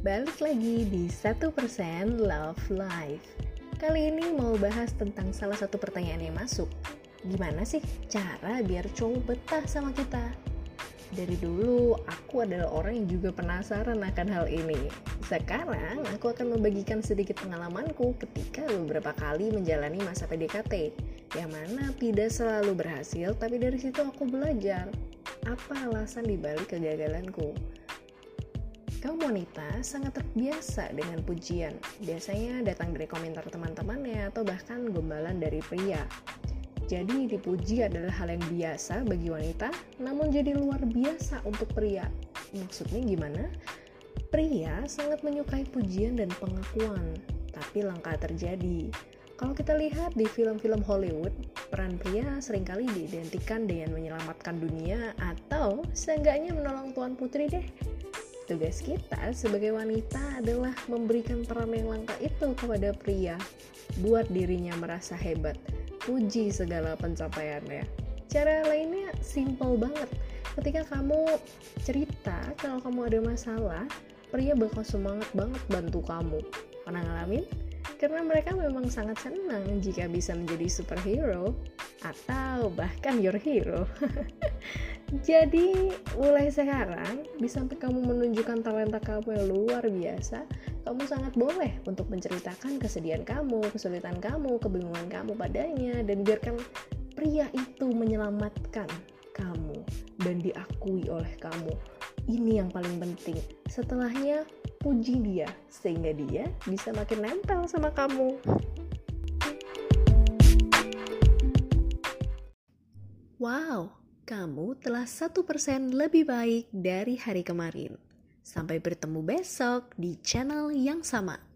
Balik lagi di 1% Love Life Kali ini mau bahas tentang salah satu pertanyaan yang masuk Gimana sih cara biar cowok betah sama kita? Dari dulu, aku adalah orang yang juga penasaran akan hal ini. Sekarang, aku akan membagikan sedikit pengalamanku ketika beberapa kali menjalani masa PDKT, yang mana tidak selalu berhasil, tapi dari situ aku belajar apa alasan dibalik kegagalanku. Kaum wanita sangat terbiasa dengan pujian, biasanya datang dari komentar teman-temannya atau bahkan gombalan dari pria. Jadi dipuji adalah hal yang biasa bagi wanita, namun jadi luar biasa untuk pria. Maksudnya gimana? Pria sangat menyukai pujian dan pengakuan, tapi langka terjadi. Kalau kita lihat di film-film Hollywood, peran pria sering kali diidentikan dengan menyelamatkan dunia atau seenggaknya menolong tuan putri deh. Tugas kita sebagai wanita adalah memberikan peran yang langka itu kepada pria, buat dirinya merasa hebat puji segala pencapaiannya. Cara lainnya simple banget. Ketika kamu cerita kalau kamu ada masalah, pria bakal semangat banget bantu kamu. Pernah ngalamin? Karena mereka memang sangat senang jika bisa menjadi superhero atau bahkan your hero. Jadi mulai sekarang, bisa sampai kamu menunjukkan talenta kamu yang luar biasa, kamu sangat boleh untuk menceritakan kesedihan kamu, kesulitan kamu, kebingungan kamu padanya, dan biarkan pria itu menyelamatkan kamu dan diakui oleh kamu. Ini yang paling penting. Setelahnya, puji dia sehingga dia bisa makin nempel sama kamu. Wow, kamu telah satu persen lebih baik dari hari kemarin. Sampai bertemu besok di channel yang sama.